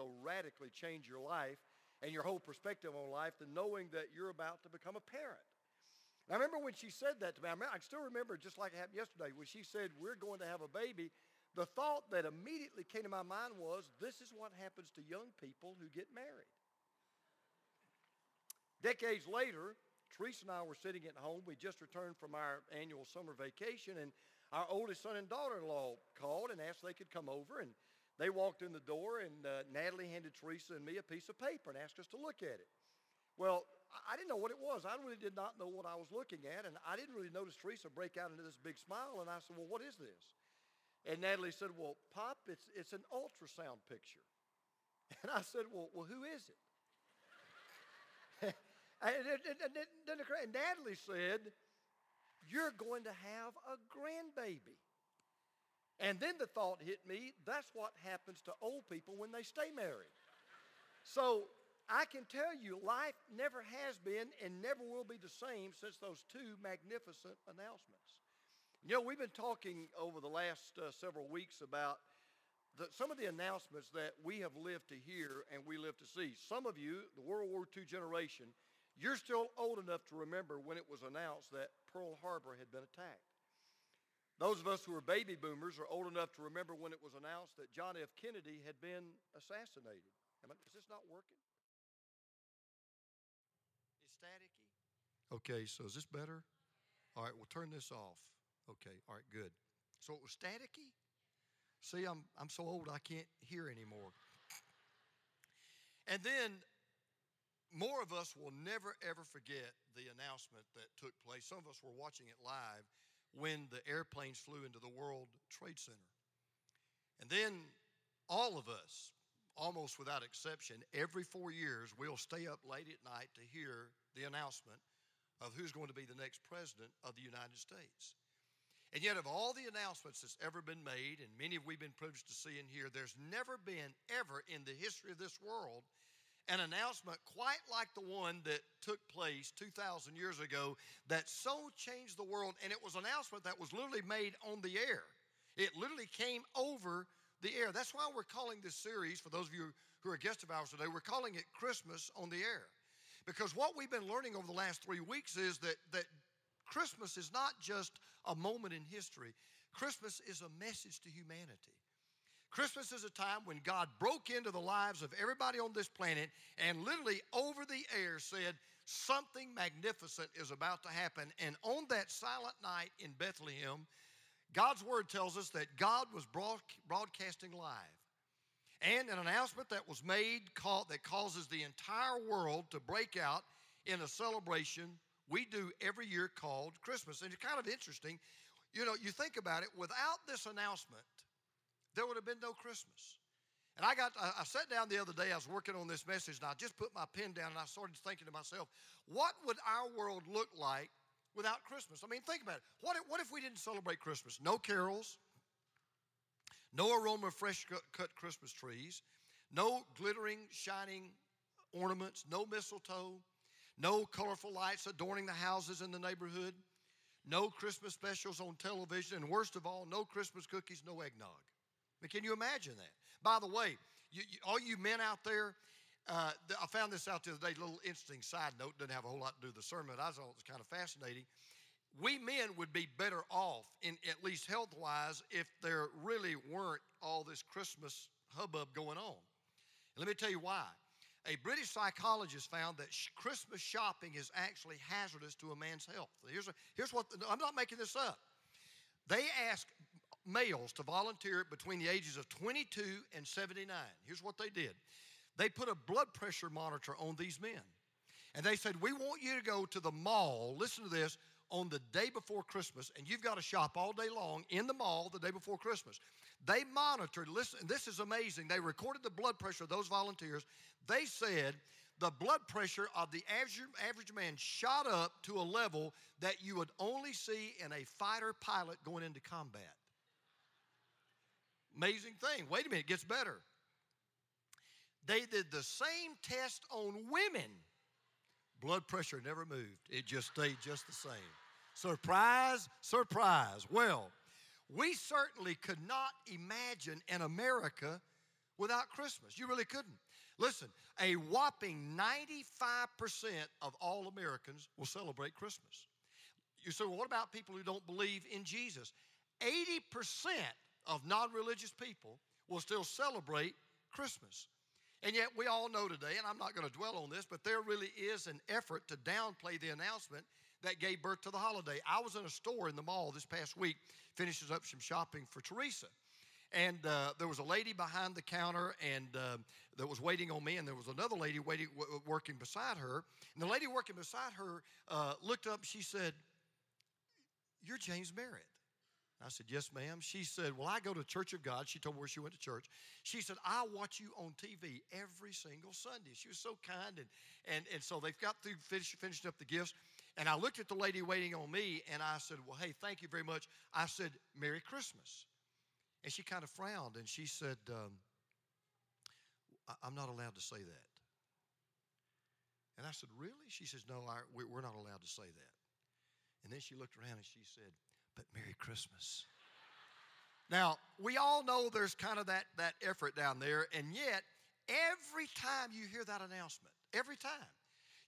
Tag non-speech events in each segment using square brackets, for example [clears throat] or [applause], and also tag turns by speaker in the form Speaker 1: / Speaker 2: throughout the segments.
Speaker 1: so radically change your life and your whole perspective on life than knowing that you're about to become a parent. I remember when she said that to me, I, I still remember just like it happened yesterday, when she said, we're going to have a baby, the thought that immediately came to my mind was, this is what happens to young people who get married. Decades later, Teresa and I were sitting at home. We just returned from our annual summer vacation, and our oldest son and daughter-in-law called and asked if they could come over. And they walked in the door, and uh, Natalie handed Teresa and me a piece of paper and asked us to look at it. Well, I didn't know what it was. I really did not know what I was looking at, and I didn't really notice Teresa break out into this big smile. And I said, "Well, what is this?" And Natalie said, "Well, Pop, it's it's an ultrasound picture." [laughs] And I said, "Well, well, who is it?" [laughs] And, and, Natalie said, You're going to have a grandbaby. And then the thought hit me that's what happens to old people when they stay married. So I can tell you, life never has been and never will be the same since those two magnificent announcements. You know, we've been talking over the last uh, several weeks about the, some of the announcements that we have lived to hear and we live to see. Some of you, the World War II generation, you're still old enough to remember when it was announced that Pearl Harbor had been attacked. Those of us who are baby boomers are old enough to remember when it was announced that John F. Kennedy had been assassinated. Is this not working? Is staticky? Okay, so is this better? All right, we'll turn this off. Okay, all right, good. So it was staticky? See, I'm, I'm so old I can't hear anymore. And then more of us will never ever forget the announcement that took place. Some of us were watching it live when the airplanes flew into the World Trade Center. And then all of us, almost without exception, every four years, we'll stay up late at night to hear the announcement of who's going to be the next president of the United States. And yet, of all the announcements that's ever been made, and many of we've been privileged to see and hear, there's never been, ever in the history of this world, an announcement quite like the one that took place 2,000 years ago that so changed the world. And it was an announcement that was literally made on the air. It literally came over the air. That's why we're calling this series, for those of you who are guests of ours today, we're calling it Christmas on the Air. Because what we've been learning over the last three weeks is that, that Christmas is not just a moment in history, Christmas is a message to humanity. Christmas is a time when God broke into the lives of everybody on this planet and literally over the air said, Something magnificent is about to happen. And on that silent night in Bethlehem, God's word tells us that God was broadcasting live. And an announcement that was made that causes the entire world to break out in a celebration we do every year called Christmas. And it's kind of interesting. You know, you think about it, without this announcement, there would have been no Christmas. And I got, I sat down the other day, I was working on this message, and I just put my pen down and I started thinking to myself, what would our world look like without Christmas? I mean, think about it. What if, what if we didn't celebrate Christmas? No carols, no aroma of fresh cut Christmas trees, no glittering, shining ornaments, no mistletoe, no colorful lights adorning the houses in the neighborhood, no Christmas specials on television, and worst of all, no Christmas cookies, no eggnog. Mean, can you imagine that? By the way, you, you, all you men out there, uh, I found this out the other day, a little interesting side note, doesn't have a whole lot to do with the sermon, but I thought it was kind of fascinating. We men would be better off, in at least health wise, if there really weren't all this Christmas hubbub going on. And let me tell you why. A British psychologist found that Christmas shopping is actually hazardous to a man's health. Here's, a, here's what, I'm not making this up. They asked males to volunteer between the ages of 22 and 79. Here's what they did they put a blood pressure monitor on these men. And they said, We want you to go to the mall, listen to this, on the day before Christmas, and you've got to shop all day long in the mall the day before Christmas. They monitored, listen, this is amazing. They recorded the blood pressure of those volunteers. They said the blood pressure of the average, average man shot up to a level that you would only see in a fighter pilot going into combat. Amazing thing. Wait a minute, it gets better. They did the same test on women. Blood pressure never moved, it just stayed just the same. Surprise, surprise. Well, we certainly could not imagine in America without Christmas. You really couldn't. Listen, a whopping 95% of all Americans will celebrate Christmas. You say, well, what about people who don't believe in Jesus? 80% of non religious people will still celebrate Christmas. And yet, we all know today, and I'm not going to dwell on this, but there really is an effort to downplay the announcement that gave birth to the holiday. I was in a store in the mall this past week, finishes up some shopping for Teresa. And uh, there was a lady behind the counter and uh, that was waiting on me, and there was another lady waiting, w- working beside her. And the lady working beside her uh, looked up. She said, "You're James Merritt." I said, Yes, ma'am. She said, Well, I go to Church of God. She told me where she went to church. She said, I watch you on TV every single Sunday. She was so kind. And, and, and so they've got through finish, finishing up the gifts. And I looked at the lady waiting on me and I said, Well, hey, thank you very much. I said, Merry Christmas. And she kind of frowned and she said, um, I'm not allowed to say that. And I said, Really? She says, No, we're not allowed to say that. And then she looked around and she said, but Merry Christmas. Now, we all know there's kind of that, that effort down there, and yet, every time you hear that announcement, every time,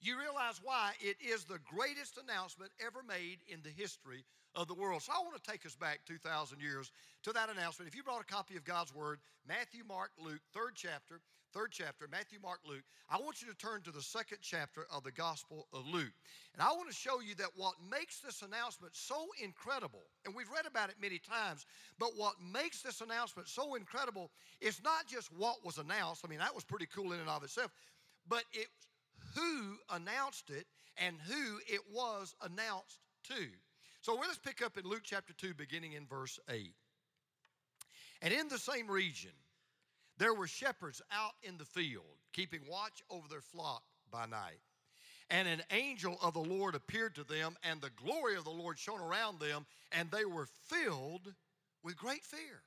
Speaker 1: you realize why it is the greatest announcement ever made in the history of the world. So I want to take us back 2,000 years to that announcement. If you brought a copy of God's Word, Matthew, Mark, Luke, third chapter, third chapter, Matthew, Mark, Luke, I want you to turn to the second chapter of the Gospel of Luke. And I want to show you that what makes this announcement so incredible, and we've read about it many times, but what makes this announcement so incredible is not just what was announced. I mean, that was pretty cool in and of itself, but it's who announced it and who it was announced to. So let's pick up in Luke chapter 2, beginning in verse 8. And in the same region, there were shepherds out in the field, keeping watch over their flock by night. And an angel of the Lord appeared to them, and the glory of the Lord shone around them, and they were filled with great fear.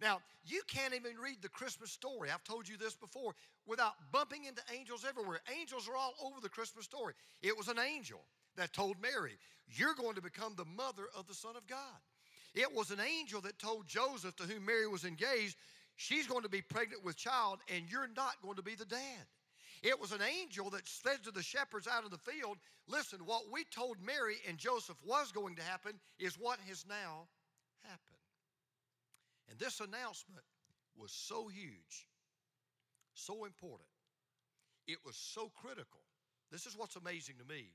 Speaker 1: Now, you can't even read the Christmas story. I've told you this before without bumping into angels everywhere. Angels are all over the Christmas story. It was an angel that told Mary, You're going to become the mother of the Son of God. It was an angel that told Joseph, to whom Mary was engaged, She's going to be pregnant with child, and you're not going to be the dad. It was an angel that said to the shepherds out in the field, Listen, what we told Mary and Joseph was going to happen is what has now happened. And this announcement was so huge, so important, it was so critical. This is what's amazing to me.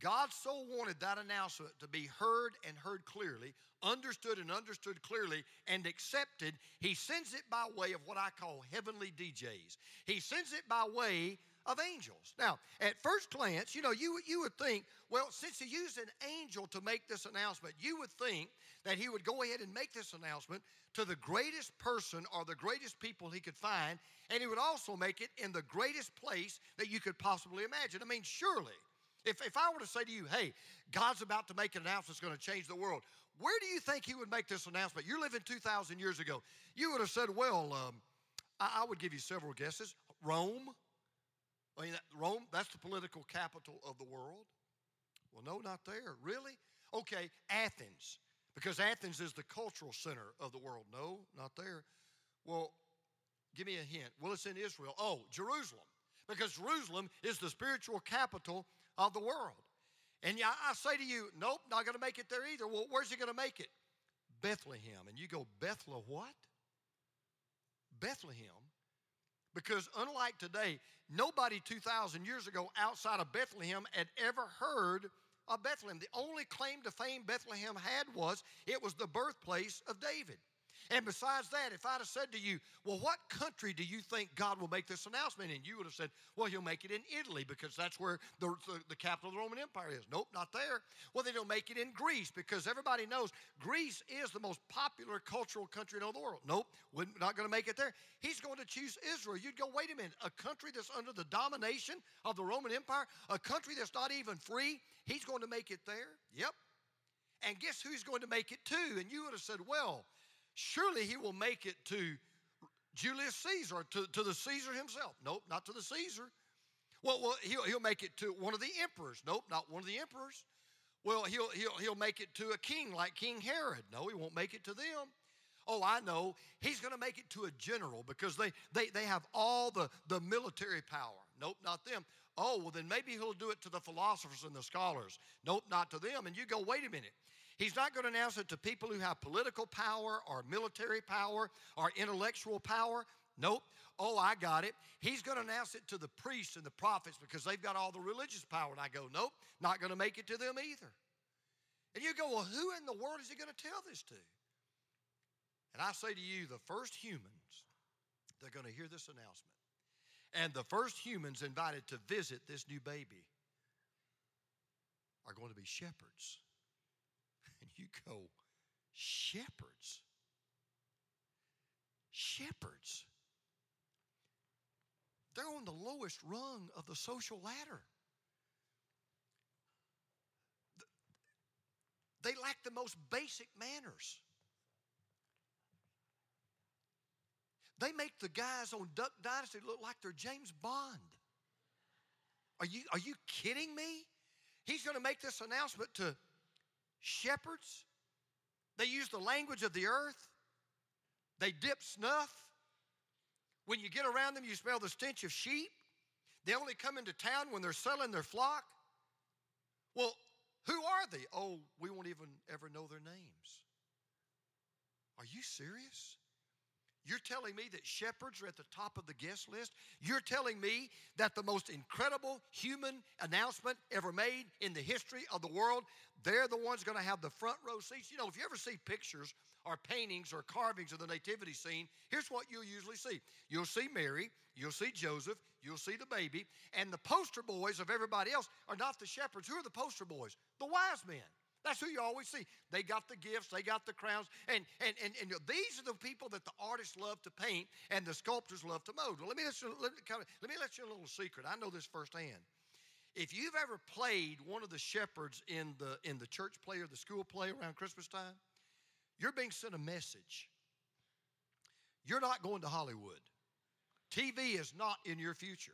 Speaker 1: God so wanted that announcement to be heard and heard clearly, understood and understood clearly, and accepted. He sends it by way of what I call heavenly DJs. He sends it by way of angels. Now, at first glance, you know, you, you would think, well, since he used an angel to make this announcement, you would think that he would go ahead and make this announcement to the greatest person or the greatest people he could find, and he would also make it in the greatest place that you could possibly imagine. I mean, surely if, if I were to say to you, hey, God's about to make an announcement that's going to change the world, where do you think He would make this announcement? You're living 2,000 years ago. You would have said, well, um, I, I, would give you several guesses. Rome. I mean, Rome, that's the political capital of the world. Well, no, not there. Really? Okay, Athens, because Athens is the cultural center of the world. No, not there. Well, give me a hint. Well, it's in Israel. Oh, Jerusalem, because Jerusalem is the spiritual capital of the world. And I say to you, nope, not going to make it there either. Well, where's he going to make it? Bethlehem. And you go, Bethlehem what? Bethlehem. Because unlike today, nobody 2,000 years ago outside of Bethlehem had ever heard of Bethlehem. The only claim to fame Bethlehem had was it was the birthplace of David. And besides that, if I'd have said to you, well, what country do you think God will make this announcement in? You would have said, well, he'll make it in Italy because that's where the, the, the capital of the Roman Empire is. Nope, not there. Well, then he'll make it in Greece because everybody knows Greece is the most popular cultural country in all the world. Nope, we're not going to make it there. He's going to choose Israel. You'd go, wait a minute, a country that's under the domination of the Roman Empire, a country that's not even free, he's going to make it there? Yep. And guess who's going to make it to? And you would have said, well, surely he will make it to Julius Caesar, to, to the Caesar himself. Nope, not to the Caesar. Well, well he'll, he'll make it to one of the emperors. Nope, not one of the emperors. Well, he'll, he'll, he'll make it to a king like King Herod. No, he won't make it to them. Oh, I know. He's going to make it to a general because they, they, they have all the, the military power. Nope, not them. Oh, well, then maybe he'll do it to the philosophers and the scholars. Nope, not to them. And you go, wait a minute. He's not going to announce it to people who have political power or military power or intellectual power. Nope. Oh, I got it. He's going to announce it to the priests and the prophets because they've got all the religious power. And I go, nope, not going to make it to them either. And you go, well, who in the world is he going to tell this to? And I say to you, the first humans, they're going to hear this announcement. And the first humans invited to visit this new baby are going to be shepherds. You go, shepherds? Shepherds. They're on the lowest rung of the social ladder. They lack the most basic manners. They make the guys on Duck Dynasty look like they're James Bond. Are you, are you kidding me? He's going to make this announcement to shepherds. They use the language of the earth. They dip snuff. When you get around them, you smell the stench of sheep. They only come into town when they're selling their flock. Well, who are they? Oh, we won't even ever know their names. Are you serious? You're telling me that shepherds are at the top of the guest list? You're telling me that the most incredible human announcement ever made in the history of the world, they're the ones going to have the front row seats? You know, if you ever see pictures or paintings or carvings of the nativity scene, here's what you'll usually see. You'll see Mary, you'll see Joseph, you'll see the baby, and the poster boys of everybody else are not the shepherds. Who are the poster boys? The wise men. That's who you always see. They got the gifts, they got the crowns, and, and, and, and these are the people that the artists love to paint and the sculptors love to mold. Well, let me let you, let, let me let you a little secret. I know this firsthand. If you've ever played one of the shepherds in the, in the church play or the school play around Christmas time, you're being sent a message. You're not going to Hollywood. TV is not in your future.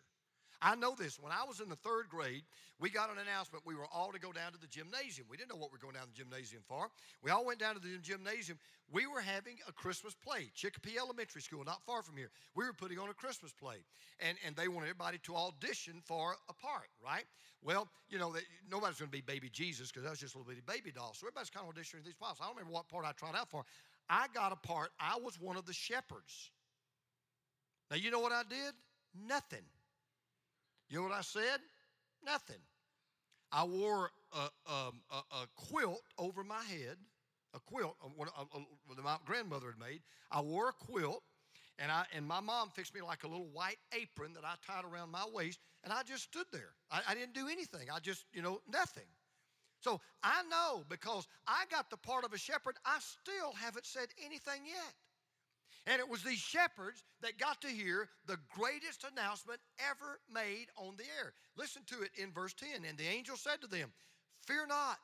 Speaker 1: I know this. When I was in the third grade, we got an announcement. We were all to go down to the gymnasium. We didn't know what we were going down to the gymnasium for. We all went down to the gymnasium. We were having a Christmas play, Chicopee Elementary School, not far from here. We were putting on a Christmas play, and, and they wanted everybody to audition for a part, right? Well, you know, they, nobody's going to be baby Jesus because that was just a little bitty baby doll. So everybody's kind of auditioning these parts. I don't remember what part I tried out for. I got a part, I was one of the shepherds. Now, you know what I did? Nothing. You know what I said? Nothing. I wore a, um, a, a quilt over my head, a quilt uh, that uh, uh, my grandmother had made. I wore a quilt, and, I, and my mom fixed me like a little white apron that I tied around my waist, and I just stood there. I, I didn't do anything. I just, you know, nothing. So I know because I got the part of a shepherd, I still haven't said anything yet. And it was these shepherds that got to hear the greatest announcement ever made on the air. Listen to it in verse 10. And the angel said to them, Fear not,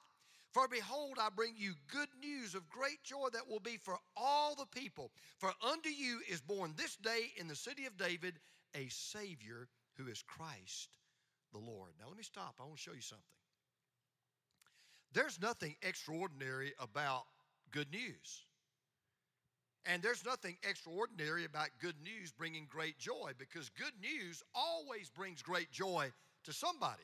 Speaker 1: for behold, I bring you good news of great joy that will be for all the people. For unto you is born this day in the city of David a Savior who is Christ the Lord. Now, let me stop. I want to show you something. There's nothing extraordinary about good news. And there's nothing extraordinary about good news bringing great joy because good news always brings great joy to somebody.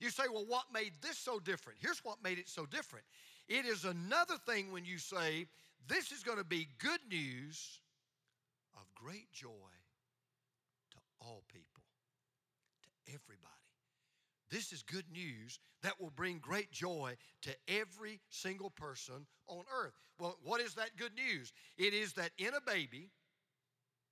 Speaker 1: You say, well, what made this so different? Here's what made it so different it is another thing when you say, this is going to be good news of great joy to all people, to everybody. This is good news that will bring great joy to every single person on earth. Well, what is that good news? It is that in a baby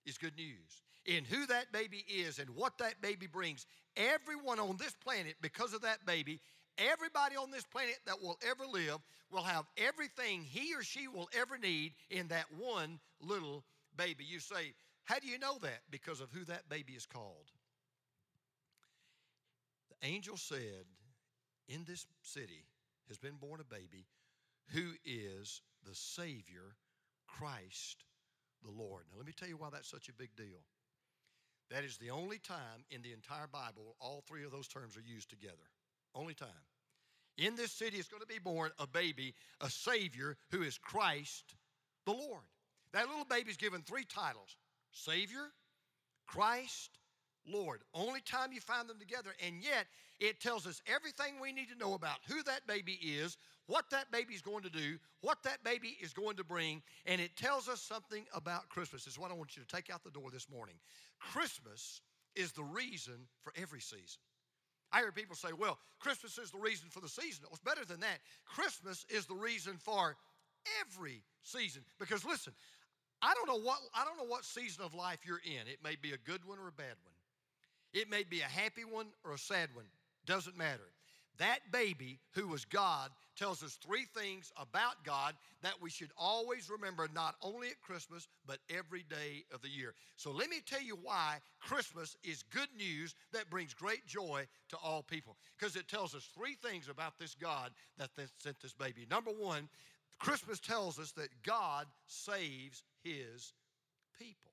Speaker 1: is good news. In who that baby is and what that baby brings, everyone on this planet, because of that baby, everybody on this planet that will ever live will have everything he or she will ever need in that one little baby. You say, How do you know that? Because of who that baby is called angel said, In this city has been born a baby who is the Savior, Christ the Lord. Now, let me tell you why that's such a big deal. That is the only time in the entire Bible all three of those terms are used together. Only time. In this city is going to be born a baby, a Savior who is Christ the Lord. That little baby's given three titles Savior, Christ, Lord. Only time you find them together, and yet it tells us everything we need to know about who that baby is, what that baby is going to do, what that baby is going to bring, and it tells us something about Christmas. This is what I want you to take out the door this morning. Christmas is the reason for every season. I hear people say, well, Christmas is the reason for the season. It was better than that. Christmas is the reason for every season. Because listen, I don't know what I don't know what season of life you're in. It may be a good one or a bad one. It may be a happy one or a sad one. Doesn't matter. That baby who was God tells us three things about God that we should always remember, not only at Christmas, but every day of the year. So let me tell you why Christmas is good news that brings great joy to all people. Because it tells us three things about this God that sent this baby. Number one, Christmas tells us that God saves his people.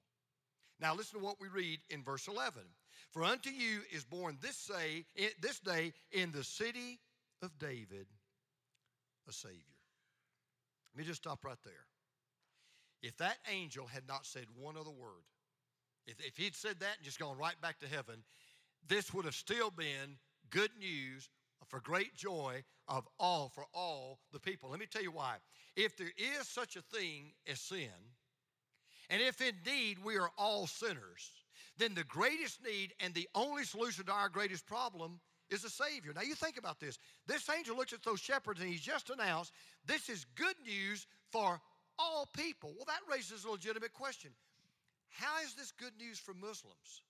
Speaker 1: Now listen to what we read in verse 11. For unto you is born this day, this day in the city of David a Savior. Let me just stop right there. If that angel had not said one other word, if, if he'd said that and just gone right back to heaven, this would have still been good news for great joy of all for all the people. Let me tell you why. If there is such a thing as sin, and if indeed we are all sinners, then the greatest need and the only solution to our greatest problem is a Savior. Now, you think about this. This angel looks at those shepherds and he's just announced this is good news for all people. Well, that raises a legitimate question How is this good news for Muslims?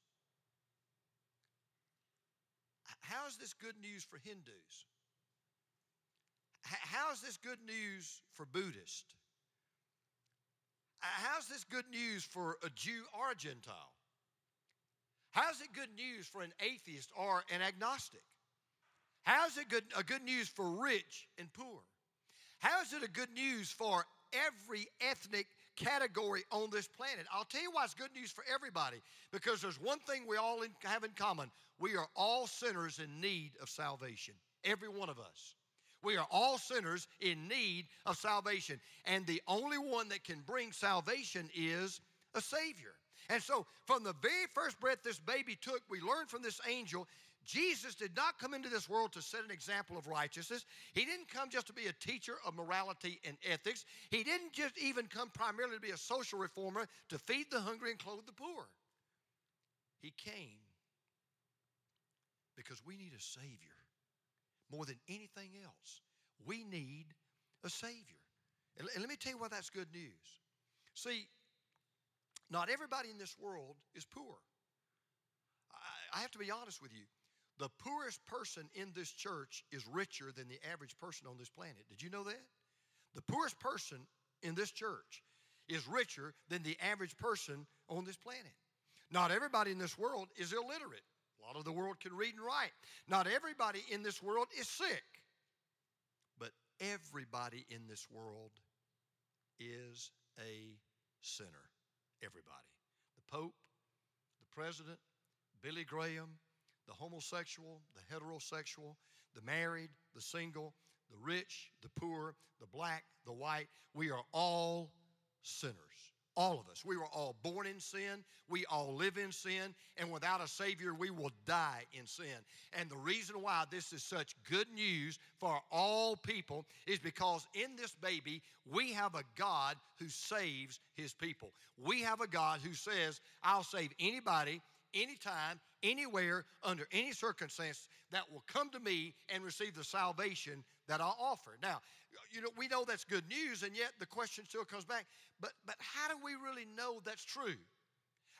Speaker 1: How is this good news for Hindus? How is this good news for Buddhists? How's this good news for a Jew or a Gentile? How's it good news for an atheist or an agnostic? How's it good, a good news for rich and poor? How is it a good news for every ethnic category on this planet? I'll tell you why it's good news for everybody because there's one thing we all have in common we are all sinners in need of salvation, every one of us. We are all sinners in need of salvation. And the only one that can bring salvation is a Savior. And so, from the very first breath this baby took, we learned from this angel Jesus did not come into this world to set an example of righteousness. He didn't come just to be a teacher of morality and ethics. He didn't just even come primarily to be a social reformer to feed the hungry and clothe the poor. He came because we need a Savior more than anything else. We need a Savior. And let me tell you why that's good news. See, not everybody in this world is poor. I have to be honest with you. The poorest person in this church is richer than the average person on this planet. Did you know that? The poorest person in this church is richer than the average person on this planet. Not everybody in this world is illiterate. A lot of the world can read and write. Not everybody in this world is sick. But everybody in this world is a sinner. Everybody. The Pope, the President, Billy Graham, the homosexual, the heterosexual, the married, the single, the rich, the poor, the black, the white. We are all sinners. All of us. We were all born in sin. We all live in sin. And without a Savior, we will die in sin. And the reason why this is such good news for all people is because in this baby, we have a God who saves his people. We have a God who says, I'll save anybody anytime, anywhere, under any circumstance that will come to me and receive the salvation that I offer. Now, you know, we know that's good news, and yet the question still comes back, but but how do we really know that's true?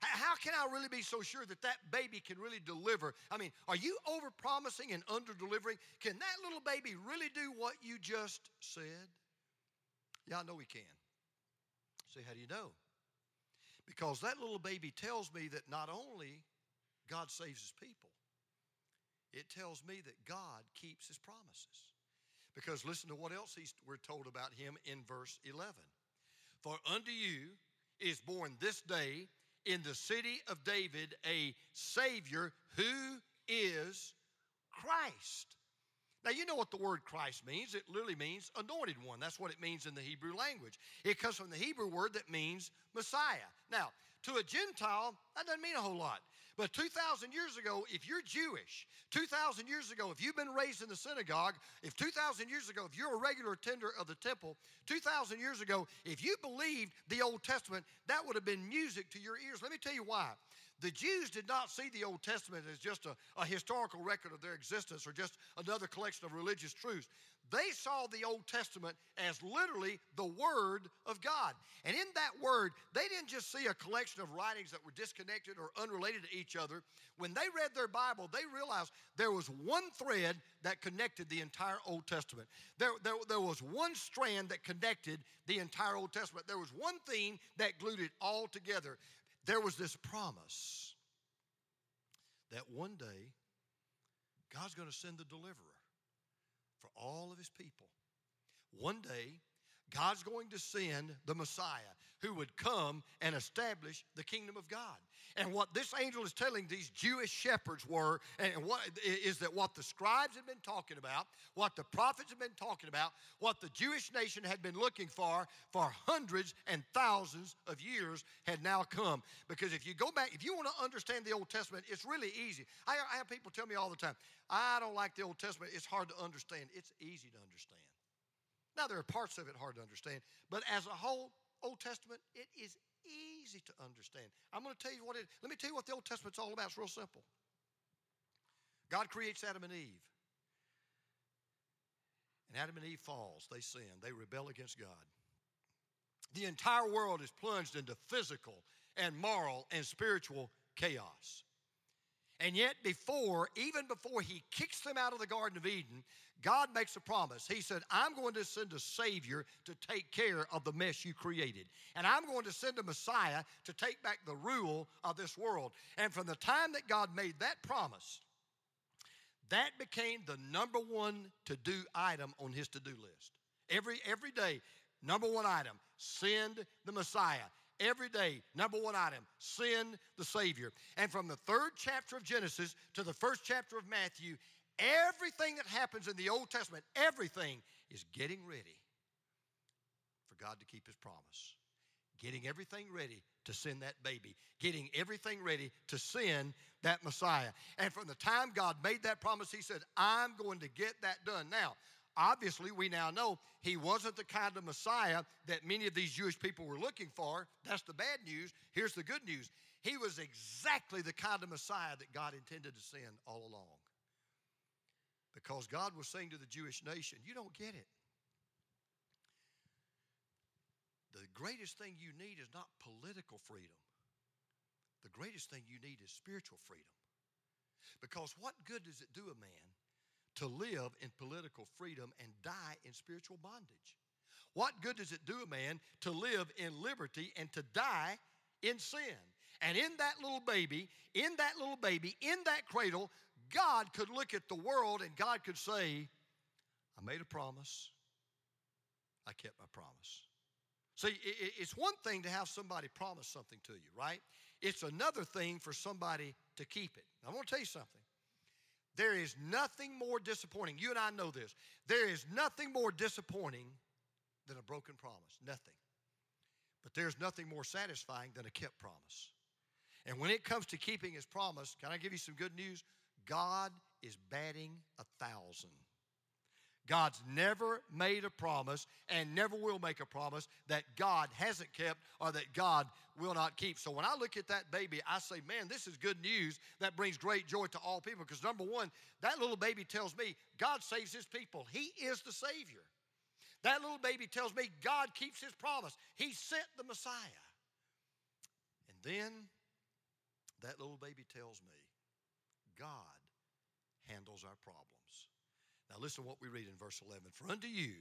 Speaker 1: How can I really be so sure that that baby can really deliver? I mean, are you over promising and under delivering? Can that little baby really do what you just said? Yeah, I know he can. Say, how do you know? Because that little baby tells me that not only God saves his people, it tells me that God keeps his promises. Because listen to what else we're told about him in verse 11. For unto you is born this day in the city of David a Savior who is Christ. Now, you know what the word Christ means. It literally means anointed one. That's what it means in the Hebrew language. It comes from the Hebrew word that means Messiah. Now, to a Gentile, that doesn't mean a whole lot. But 2,000 years ago, if you're Jewish, 2,000 years ago, if you've been raised in the synagogue, if 2,000 years ago, if you're a regular attender of the temple, 2,000 years ago, if you believed the Old Testament, that would have been music to your ears. Let me tell you why. The Jews did not see the Old Testament as just a, a historical record of their existence or just another collection of religious truths. They saw the Old Testament as literally the Word of God. And in that Word, they didn't just see a collection of writings that were disconnected or unrelated to each other. When they read their Bible, they realized there was one thread that connected the entire Old Testament. There, there, there was one strand that connected the entire Old Testament. There was one theme that glued it all together. There was this promise that one day God's going to send the deliverer for all of his people. One day, God's going to send the Messiah who would come and establish the kingdom of God. And what this angel is telling these Jewish shepherds were, and what is that what the scribes had been talking about, what the prophets had been talking about, what the Jewish nation had been looking for for hundreds and thousands of years had now come. Because if you go back, if you want to understand the Old Testament, it's really easy. I, I have people tell me all the time, I don't like the Old Testament. It's hard to understand. It's easy to understand. Now, there are parts of it hard to understand, but as a whole, Old Testament, it is easy to understand. I'm going to tell you what it, let me tell you what the Old Testament's all about. It's real simple. God creates Adam and Eve. And Adam and Eve falls. They sin. They rebel against God. The entire world is plunged into physical and moral and spiritual chaos. And yet, before, even before he kicks them out of the Garden of Eden, God makes a promise. He said, I'm going to send a Savior to take care of the mess you created. And I'm going to send a Messiah to take back the rule of this world. And from the time that God made that promise, that became the number one to do item on his to do list. Every, every day, number one item send the Messiah. Every day, number one item send the Savior. And from the third chapter of Genesis to the first chapter of Matthew, Everything that happens in the Old Testament, everything is getting ready for God to keep His promise. Getting everything ready to send that baby. Getting everything ready to send that Messiah. And from the time God made that promise, He said, I'm going to get that done. Now, obviously, we now know He wasn't the kind of Messiah that many of these Jewish people were looking for. That's the bad news. Here's the good news He was exactly the kind of Messiah that God intended to send all along. Because God was saying to the Jewish nation, You don't get it. The greatest thing you need is not political freedom. The greatest thing you need is spiritual freedom. Because what good does it do a man to live in political freedom and die in spiritual bondage? What good does it do a man to live in liberty and to die in sin? And in that little baby, in that little baby, in that cradle, God could look at the world and God could say, I made a promise, I kept my promise. See, it's one thing to have somebody promise something to you, right? It's another thing for somebody to keep it. I want to tell you something. There is nothing more disappointing. You and I know this. There is nothing more disappointing than a broken promise. Nothing. But there's nothing more satisfying than a kept promise. And when it comes to keeping his promise, can I give you some good news? God is batting a thousand. God's never made a promise and never will make a promise that God hasn't kept or that God will not keep. So when I look at that baby, I say, man, this is good news that brings great joy to all people. Because number one, that little baby tells me God saves his people, He is the Savior. That little baby tells me God keeps his promise, He sent the Messiah. And then that little baby tells me God handles our problems. Now, listen to what we read in verse 11. For unto you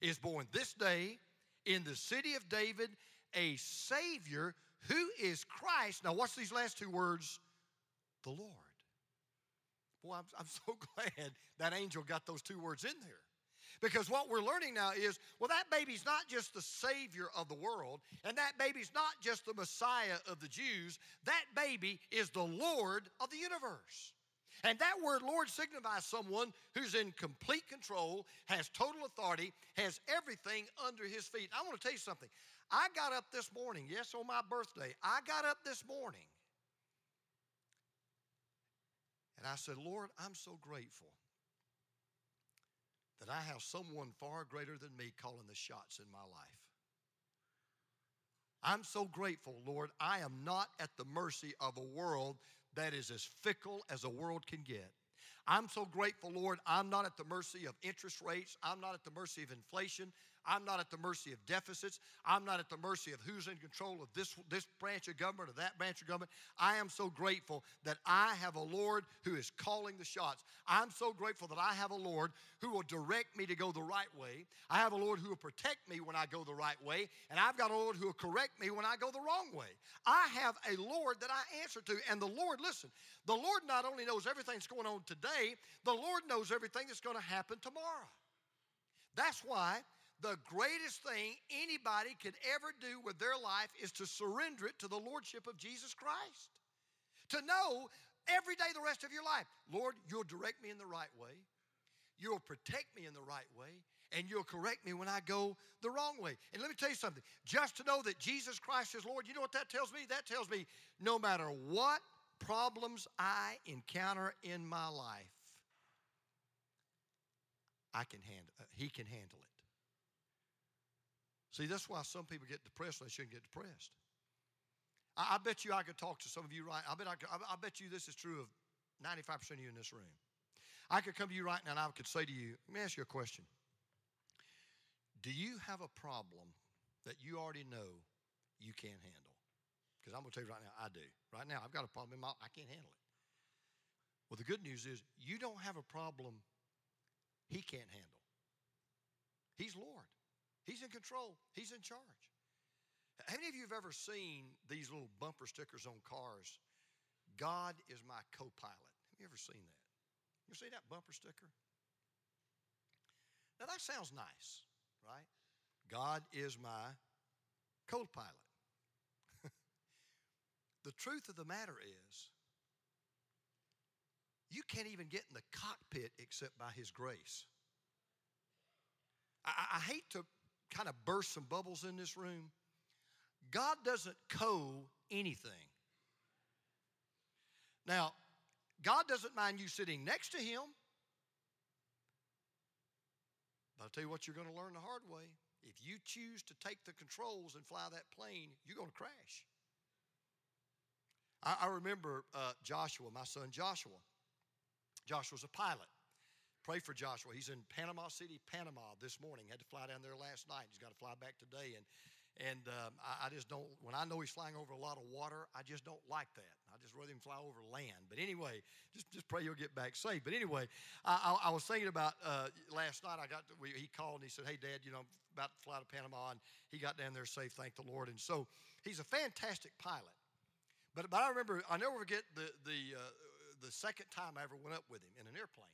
Speaker 1: is born this day in the city of David a Savior who is Christ. Now, what's these last two words? The Lord. Boy, I'm, I'm so [laughs] glad that angel got those two words in there. Because what we're learning now is well, that baby's not just the Savior of the world, and that baby's not just the Messiah of the Jews. That baby is the Lord of the universe. And that word Lord signifies someone who's in complete control, has total authority, has everything under his feet. I want to tell you something. I got up this morning, yes, on my birthday, I got up this morning and I said, Lord, I'm so grateful that I have someone far greater than me calling the shots in my life. I'm so grateful, Lord. I am not at the mercy of a world that is as fickle as a world can get. I'm so grateful, Lord. I'm not at the mercy of interest rates. I'm not at the mercy of inflation. I'm not at the mercy of deficits. I'm not at the mercy of who's in control of this, this branch of government or that branch of government. I am so grateful that I have a Lord who is calling the shots. I'm so grateful that I have a Lord who will direct me to go the right way. I have a Lord who will protect me when I go the right way. And I've got a Lord who will correct me when I go the wrong way. I have a Lord that I answer to. And the Lord, listen, the Lord not only knows everything that's going on today, the Lord knows everything that's going to happen tomorrow. That's why the greatest thing anybody could ever do with their life is to surrender it to the Lordship of Jesus Christ. To know every day the rest of your life, Lord, you'll direct me in the right way, you'll protect me in the right way, and you'll correct me when I go the wrong way. And let me tell you something just to know that Jesus Christ is Lord, you know what that tells me? That tells me no matter what problems I encounter in my life, I can handle, uh, he can handle it. See, that's why some people get depressed when they shouldn't get depressed. I, I, bet you I could talk to some of you right. I bet I, could, I, I bet you this is true of 95% of you in this room. I could come to you right now and I could say to you, let me ask you a question. Do you have a problem that you already know you can't handle? Because I'm going to tell you right now, I do. Right now, I've got a problem in my I can't handle it. Well, the good news is you don't have a problem he can't handle. He's Lord. He's in control, He's in charge. How many of you have ever seen these little bumper stickers on cars? God is my co pilot. Have you ever seen that? You see that bumper sticker? Now that sounds nice, right? God is my co pilot. [laughs] the truth of the matter is, you can't even get in the cockpit except by His grace. I, I hate to kind of burst some bubbles in this room. God doesn't co anything. Now, God doesn't mind you sitting next to Him. But I'll tell you what, you're going to learn the hard way. If you choose to take the controls and fly that plane, you're going to crash. I, I remember uh, Joshua, my son Joshua. Joshua's a pilot. Pray for Joshua. He's in Panama City, Panama this morning. Had to fly down there last night. He's got to fly back today. And and um, I, I, just don't, when I know he's flying over a lot of water, I just don't like that. I just rather him fly over land. But anyway, just, just pray he'll get back safe. But anyway, I, I, I was thinking about uh, last night, I got, to, we, he called and he said, Hey, Dad, you know, I'm about to fly to Panama. And he got down there safe, thank the Lord. And so he's a fantastic pilot. But, but I remember, I never forget the, the, uh, the second time I ever went up with him in an airplane.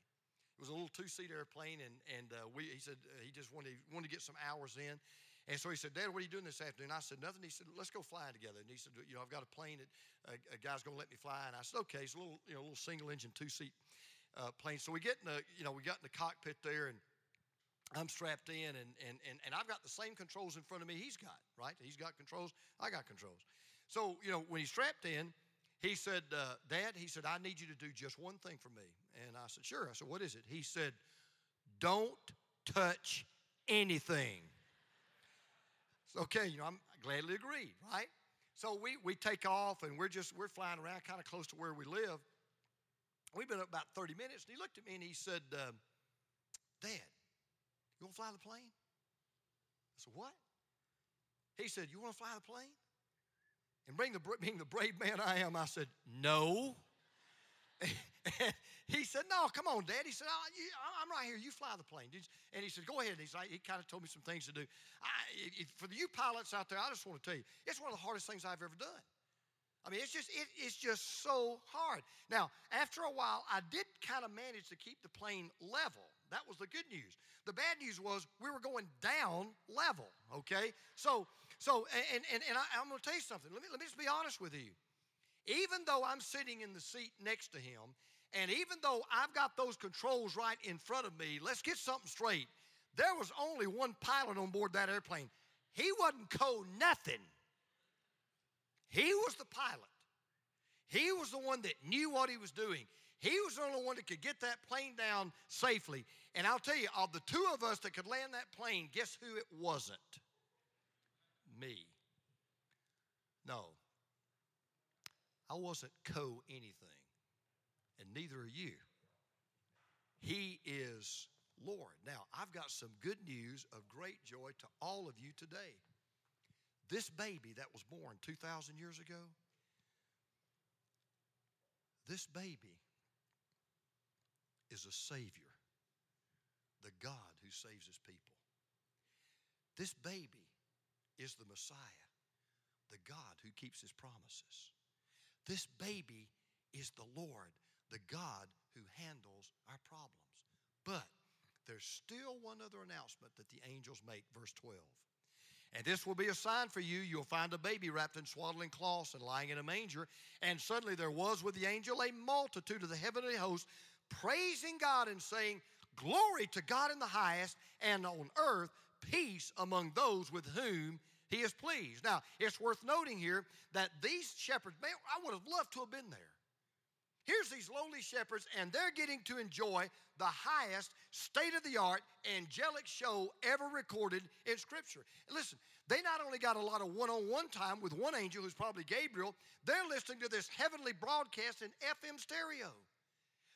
Speaker 1: It was a little two-seat airplane, and and uh, we he said uh, he just wanted wanted to get some hours in, and so he said, Dad, what are you doing this afternoon? I said nothing. He said, Let's go flying together. And he said, You know, I've got a plane that uh, a guy's going to let me fly, and I said, Okay, it's a little you know little single-engine two-seat uh, plane. So we get in the you know we got in the cockpit there, and I'm strapped in, and, and, and, and I've got the same controls in front of me he's got, right? He's got controls, I got controls. So, you know, when he's strapped in, he said, uh, Dad, he said, I need you to do just one thing for me. And I said, Sure. I said, What is it? He said, Don't touch anything. okay, you know, I'm gladly agreed, right? So we, we take off and we're just, we're flying around kind of close to where we live. We've been up about 30 minutes and he looked at me and he said, uh, Dad, you want to fly the plane? I said, What? He said, You want to fly the plane? And being the, being the brave man I am, I said, No. [laughs] he said, No, come on, Dad. He said, oh, you, I'm right here. You fly the plane. And he said, Go ahead. And He's like, he kind of told me some things to do. I, for the you pilots out there, I just want to tell you, it's one of the hardest things I've ever done. I mean, it's just it, it's just so hard. Now, after a while, I did kind of manage to keep the plane level. That was the good news. The bad news was we were going down level. Okay, so so, and, and, and I, am going to tell you something. Let me, let me just be honest with you. Even though I'm sitting in the seat next to him, And even though I've got those controls right in front of me, let's get something straight. There was only one pilot on board that airplane. He wasn't co nothing. He was the pilot. He was the one that knew what he was doing. He was the only one that could get that plane down safely. And I'll tell you, of the two of us that could land that plane, guess who it wasn't? Me. No. I wasn't co anything, and neither are you. He is Lord. Now, I've got some good news of great joy to all of you today. This baby that was born 2,000 years ago, this baby is a Savior, the God who saves his people. This baby is the Messiah, the God who keeps his promises. This baby is the Lord, the God who handles our problems. But there's still one other announcement that the angels make, verse 12. And this will be a sign for you. You'll find a baby wrapped in swaddling cloths and lying in a manger. And suddenly there was with the angel a multitude of the heavenly host praising God and saying, Glory to God in the highest, and on earth peace among those with whom he is pleased. Now, it's worth noting here that these shepherds, man, I would have loved to have been there. Here's these lowly shepherds, and they're getting to enjoy the highest state of the art angelic show ever recorded in Scripture. listen, they not only got a lot of one on one time with one angel who's probably Gabriel, they're listening to this heavenly broadcast in FM stereo.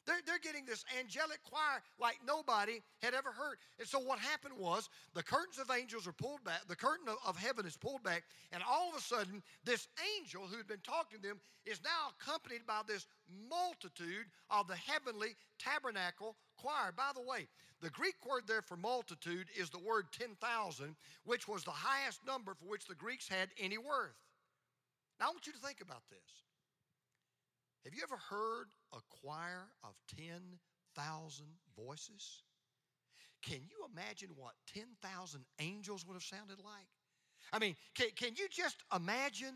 Speaker 1: They're, they're getting this angelic choir like nobody had ever heard. And so what happened was the curtains of angels are pulled back, the curtain of, of heaven is pulled back, and all of a sudden, this angel who had been talking to them is now accompanied by this multitude of the heavenly tabernacle choir. By the way, the Greek word there for multitude is the word 10,000, which was the highest number for which the Greeks had any worth. Now, I want you to think about this. Have you ever heard a choir of 10,000 voices? Can you imagine what 10,000 angels would have sounded like? I mean, can, can you just imagine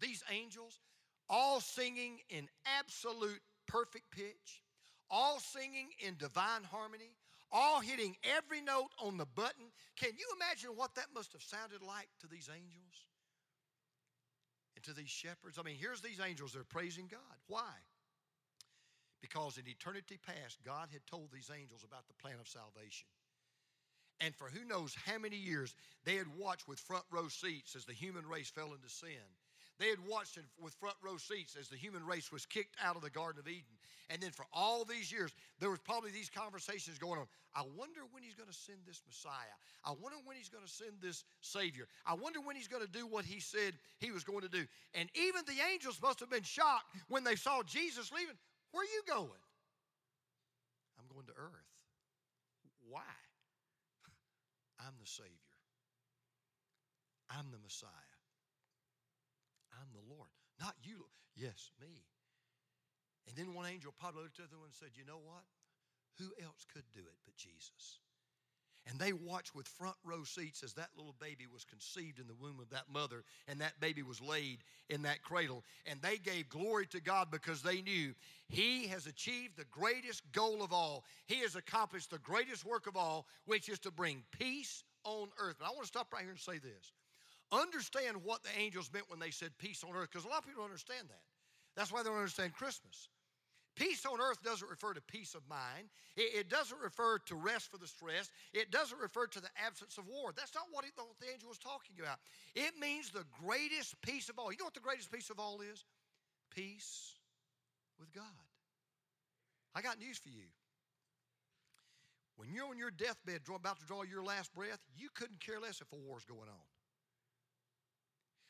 Speaker 1: these angels all singing in absolute perfect pitch, all singing in divine harmony, all hitting every note on the button? Can you imagine what that must have sounded like to these angels? and to these shepherds. I mean, here's these angels, they're praising God. Why? Because in eternity past, God had told these angels about the plan of salvation. And for who knows how many years, they had watched with front row seats as the human race fell into sin. They had watched with front row seats as the human race was kicked out of the Garden of Eden. And then for all these years, there was probably these conversations going on. I wonder when he's going to send this Messiah. I wonder when he's going to send this Savior. I wonder when he's going to do what he said he was going to do. And even the angels must have been shocked when they saw Jesus leaving. Where are you going? I'm going to earth. Why? [laughs] I'm the Savior. I'm the Messiah. I'm the Lord. Not you. Yes, me. And then one angel probably looked at the other one and said, You know what? Who else could do it but Jesus? And they watched with front row seats as that little baby was conceived in the womb of that mother and that baby was laid in that cradle. And they gave glory to God because they knew He has achieved the greatest goal of all. He has accomplished the greatest work of all, which is to bring peace on earth. But I want to stop right here and say this. Understand what the angels meant when they said peace on earth, because a lot of people don't understand that. That's why they don't understand Christmas. Peace on earth doesn't refer to peace of mind. It, it, doesn't refer to rest for the stress. It doesn't refer to the absence of war. That's not what, it, what the angel was talking about. It means the greatest peace of all. You know what the greatest peace of all is? Peace with God. I got news for you. When you're on your deathbed about to draw your last breath, you couldn't care less if a war's going on.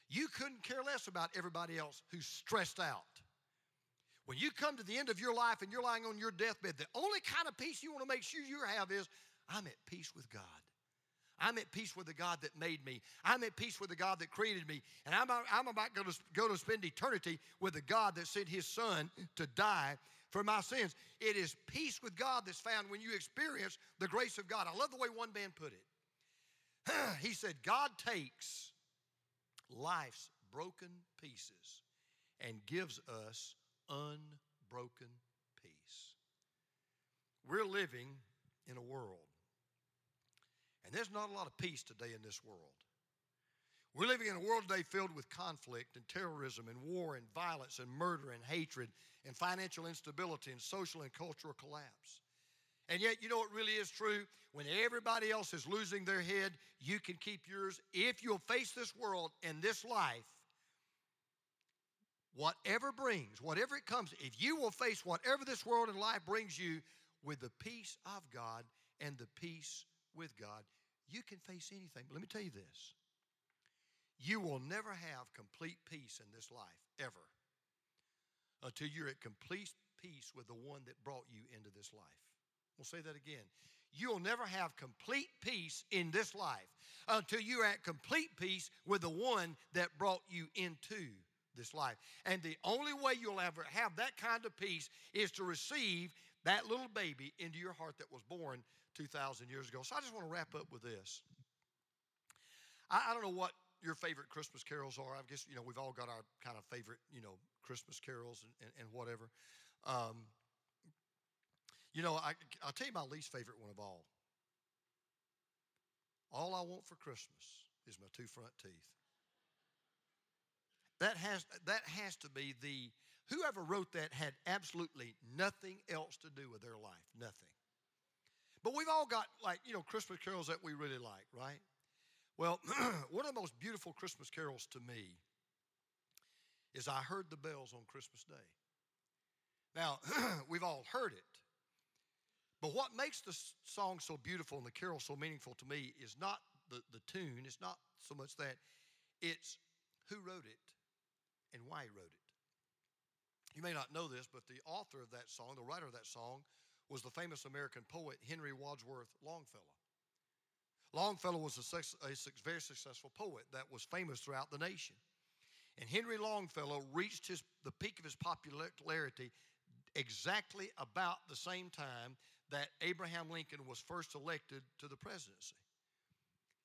Speaker 1: You couldn't care less about everybody else who's stressed out. When you come to the end of your life and you're lying on your deathbed, the only kind of peace you want to make sure you have is I'm at peace with God. I'm at peace with the God that made me. I'm at peace with the God that created me. And I'm, I'm about to go to spend eternity with the God that sent his son to die for my sins. It is peace with God that's found when you experience the grace of God. I love the way one man put it. [sighs] he said, God takes life's broken pieces and gives us unbroken peace. we're living in a world, and there's not a lot of peace today in this world. We're living in a world today filled with conflict and terrorism and war and violence and murder and hatred and financial instability and social and cultural collapse. And yet, you know what really is true? When everybody else is losing their head, you can keep yours. If you'll face this world and this life, whatever brings, whatever it comes, if you will face whatever this world and life brings you with the peace of God and the peace with God, you can face anything. But let me tell you this you will never have complete peace in this life, ever, until you're at complete peace with the one that brought you into this life. We'll say that again. You'll never have complete peace in this life until you're at complete peace with the one that brought you into this life. And the only way you'll ever have that kind of peace is to receive that little baby into your heart that was born 2,000 years ago. So I just want to wrap up with this. I, I don't know what your favorite Christmas carols are. I guess, you know, we've all got our kind of favorite, you know, Christmas carols and, and, and whatever. Um, you know, I, I'll tell you my least favorite one of all. All I want for Christmas is my two front teeth. That has, that has to be the, whoever wrote that had absolutely nothing else to do with their life. Nothing. But we've all got, like, you know, Christmas carols that we really like, right? Well, [clears throat] one of the most beautiful Christmas carols to me is I Heard the Bells on Christmas Day. Now, [clears throat] we've all heard it, but what makes the song so beautiful and the carol so meaningful to me is not the, the tune, it's not so much that, it's who wrote it and why he wrote it. You may not know this, but the author of that song, the writer of that song, was the famous American poet Henry Wadsworth Longfellow. Longfellow was a, a very successful poet that was famous throughout the nation. And Henry Longfellow reached his, the peak of his popularity exactly about the same time that Abraham Lincoln was first elected to the presidency.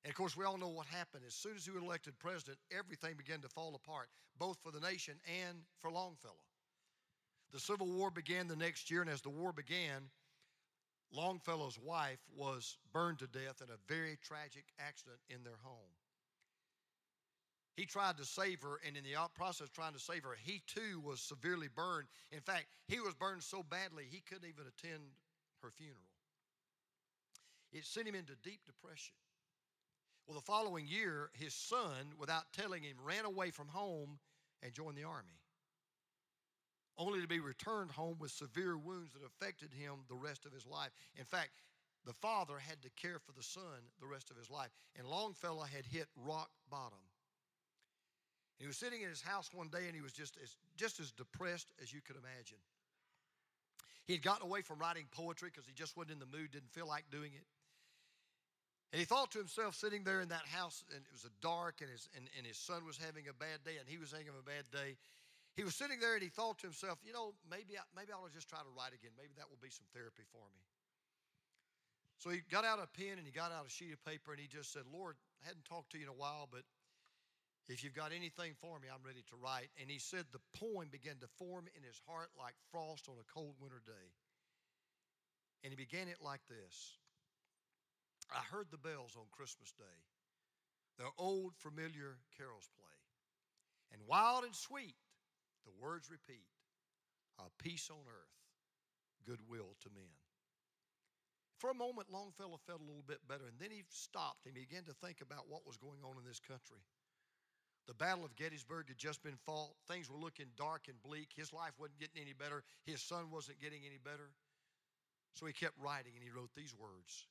Speaker 1: And of course, we all know what happened. As soon as he was elected president, everything began to fall apart, both for the nation and for Longfellow. The Civil War began the next year, and as the war began, Longfellow's wife was burned to death in a very tragic accident in their home. He tried to save her, and in the process trying to save her, he too was severely burned. In fact, he was burned so badly he couldn't even attend her funeral. It sent him into deep depression. Well, the following year, his son, without telling him, ran away from home and joined the army, only to be returned home with severe wounds that affected him the rest of his life. In fact, the father had to care for the son the rest of his life, and Longfellow had hit rock bottom. He was sitting in his house one day and he was just as, just as depressed as you could imagine. He had gotten away from writing poetry because he just wasn't in the mood, didn't feel like doing it. And he thought to himself, sitting there in that house, and it was dark, and his, and, and his son was having a bad day, and he was having a bad day. He was sitting there and he thought to himself, you know, maybe, I, maybe I'll just try to write again. Maybe that will be some therapy for me. So he got out a pen and he got out a sheet of paper and he just said, Lord, I hadn't talked to you in a while, but if you've got anything for me, I'm ready to write. And he said the poem began to form in his heart like frost on a cold winter day. And he began it like this I heard the bells on Christmas Day, their old familiar carols play. And wild and sweet, the words repeat a peace on earth, goodwill to men. For a moment, Longfellow felt a little bit better, and then he stopped and began to think about what was going on in this country. The Battle of Gettysburg had just been fought. Things were looking dark and bleak. His life wasn't getting any better. His son wasn't getting any better. So he kept writing and he wrote these words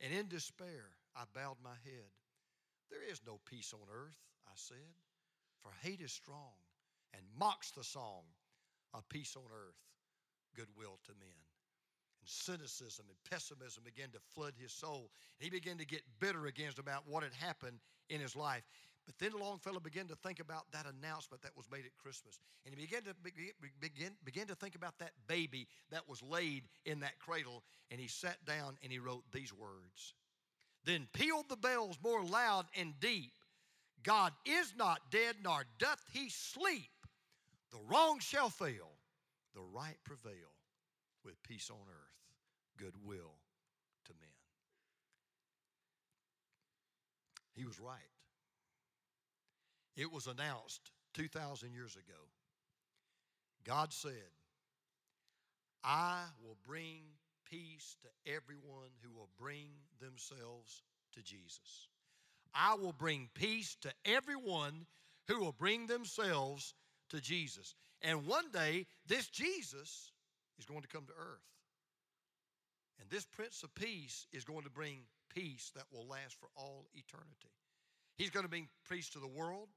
Speaker 1: And in despair, I bowed my head. There is no peace on earth, I said, for hate is strong and mocks the song of peace on earth, goodwill to men. And cynicism and pessimism began to flood his soul. And he began to get bitter against about what had happened in his life. But then Longfellow began to think about that announcement that was made at Christmas. And he began to begin, begin to think about that baby that was laid in that cradle. And he sat down and he wrote these words Then pealed the bells more loud and deep. God is not dead, nor doth he sleep. The wrong shall fail, the right prevail with peace on earth, goodwill to men. He was right. It was announced 2,000 years ago. God said, I will bring peace to everyone who will bring themselves to Jesus. I will bring peace to everyone who will bring themselves to Jesus. And one day, this Jesus is going to come to earth. And this Prince of Peace is going to bring peace that will last for all eternity. He's going to bring peace to the world.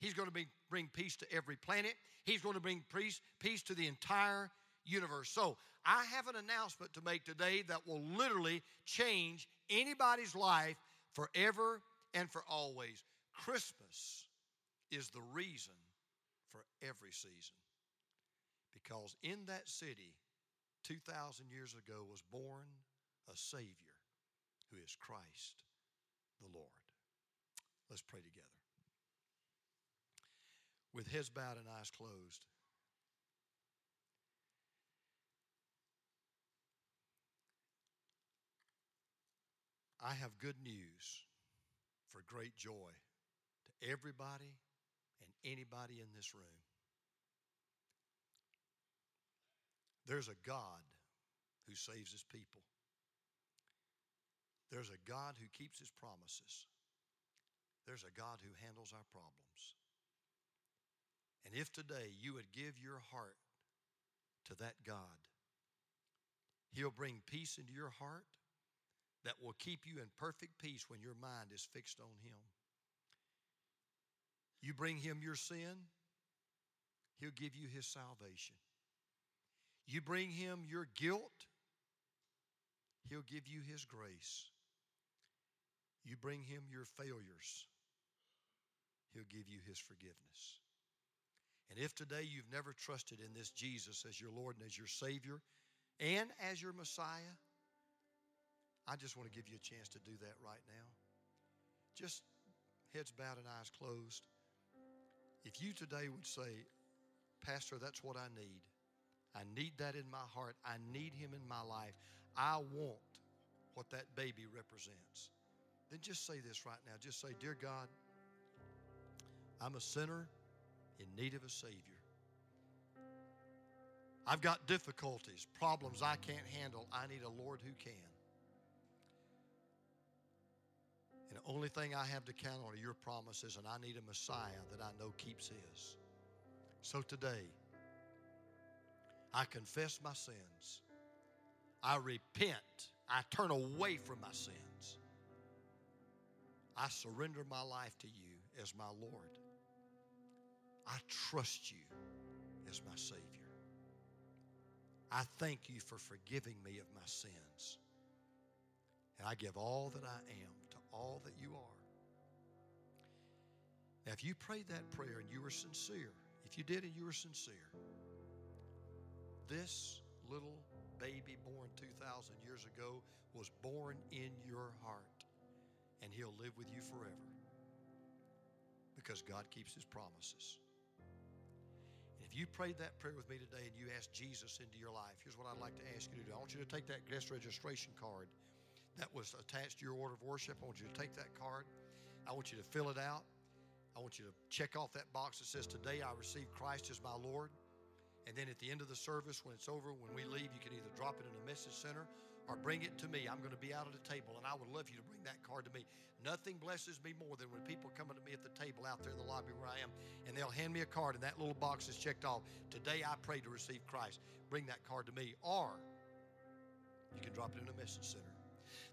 Speaker 1: He's going to bring, bring peace to every planet. He's going to bring peace, peace to the entire universe. So, I have an announcement to make today that will literally change anybody's life forever and for always. Christmas is the reason for every season. Because in that city, 2,000 years ago, was born a Savior who is Christ the Lord. Let's pray together. With heads bowed and eyes closed. I have good news for great joy to everybody and anybody in this room. There's a God who saves his people. There's a God who keeps his promises. There's a God who handles our problems. And if today you would give your heart to that God, He'll bring peace into your heart that will keep you in perfect peace when your mind is fixed on Him. You bring Him your sin, He'll give you His salvation. You bring Him your guilt, He'll give you His grace. You bring Him your failures, He'll give you His forgiveness. And if today you've never trusted in this Jesus as your Lord and as your Savior and as your Messiah, I just want to give you a chance to do that right now. Just heads bowed and eyes closed. If you today would say, Pastor, that's what I need. I need that in my heart. I need Him in my life. I want what that baby represents. Then just say this right now. Just say, Dear God, I'm a sinner in need of a Savior. I've got difficulties, problems I can't handle. I need a Lord who can. And the only thing I have to count on are your promises, and I need a Messiah that I know keeps His. So today, I confess my sins. I repent. I turn away from my sins. I surrender my life to you as my Lord. I trust you as my Savior. I thank you for forgiving me of my sins. And I give all that I am to all that you are. Now, if you prayed that prayer and you were sincere, if you did and you were sincere, this little baby born 2,000 years ago was born in your heart, and he'll live with you forever because God keeps his promises. If you prayed that prayer with me today and you asked Jesus into your life, here's what I'd like to ask you to do. I want you to take that guest registration card that was attached to your order of worship. I want you to take that card. I want you to fill it out. I want you to check off that box that says, Today I receive Christ as my Lord. And then at the end of the service, when it's over, when we leave, you can either drop it in a message center or bring it to me. I'm going to be out at the table, and I would love you to bring that card to me. Nothing blesses me more than when people come to me at the table out there in the lobby where I am, and they'll hand me a card, and that little box is checked off. Today I pray to receive Christ. Bring that card to me. Or you can drop it in a message center.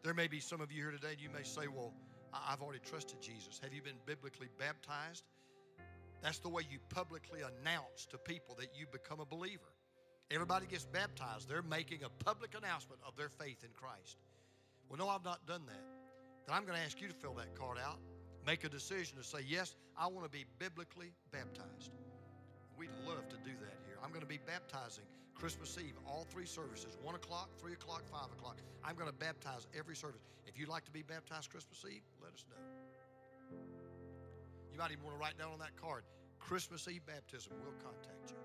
Speaker 1: There may be some of you here today, and you may say, Well, I've already trusted Jesus. Have you been biblically baptized? That's the way you publicly announce to people that you become a believer. Everybody gets baptized. They're making a public announcement of their faith in Christ. Well, no, I've not done that then I'm going to ask you to fill that card out. Make a decision to say, Yes, I want to be biblically baptized. We'd love to do that here. I'm going to be baptizing Christmas Eve, all three services 1 o'clock, 3 o'clock, 5 o'clock. I'm going to baptize every service. If you'd like to be baptized Christmas Eve, let us know. You might even want to write down on that card Christmas Eve baptism. We'll contact you.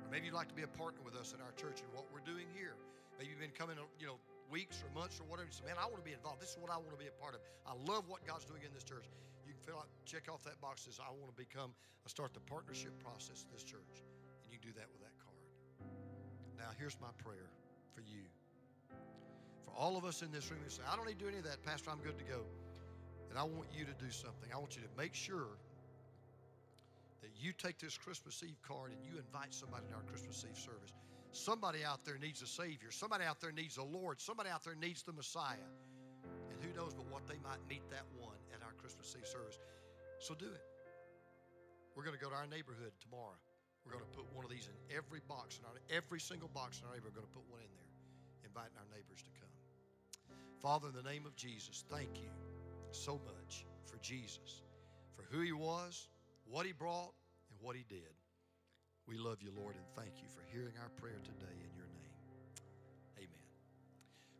Speaker 1: Or maybe you'd like to be a partner with us in our church and what we're doing here. Maybe you've been coming, you know, weeks or months or whatever. You say, man, I want to be involved. This is what I want to be a part of. I love what God's doing in this church. You can fill out, check off that box says, I want to become, I start the partnership process in this church. And you can do that with that card. Now, here's my prayer for you. For all of us in this room who say, I don't need to do any of that, Pastor, I'm good to go. And I want you to do something. I want you to make sure that you take this Christmas Eve card and you invite somebody to our Christmas Eve service. Somebody out there needs a Savior. Somebody out there needs a Lord. Somebody out there needs the Messiah. And who knows but what they might meet that one at our Christmas Eve service. So do it. We're going to go to our neighborhood tomorrow. We're going to put one of these in every box, in our, every single box in our neighborhood. We're going to put one in there, inviting our neighbors to come. Father, in the name of Jesus, thank you so much for Jesus, for who he was, what he brought, and what he did. We love you, Lord, and thank you for hearing our prayer today in your name. Amen.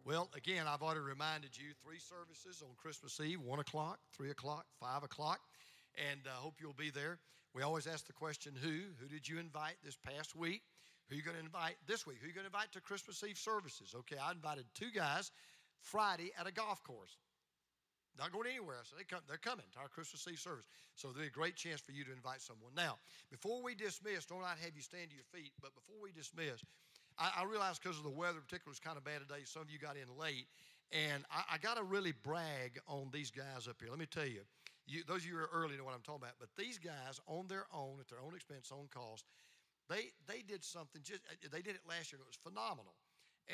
Speaker 1: Well, again, I've already reminded you three services on Christmas Eve 1 o'clock, 3 o'clock, 5 o'clock, and I uh, hope you'll be there. We always ask the question who? Who did you invite this past week? Who you going to invite this week? Who you going to invite to Christmas Eve services? Okay, I invited two guys Friday at a golf course. Not going anywhere. So they come, they're coming to our Christmas Eve service. So there'll be a great chance for you to invite someone. Now, before we dismiss, don't I have you stand to your feet, but before we dismiss, I, I realize because of the weather, particularly, it's kind of bad today. Some of you got in late. And I, I got to really brag on these guys up here. Let me tell you, you, those of you who are early know what I'm talking about. But these guys, on their own, at their own expense, own cost, they they did something. Just they did it last year. and It was phenomenal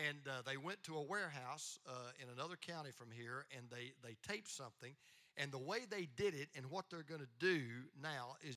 Speaker 1: and uh, they went to a warehouse uh, in another county from here and they, they taped something and the way they did it and what they're going to do now is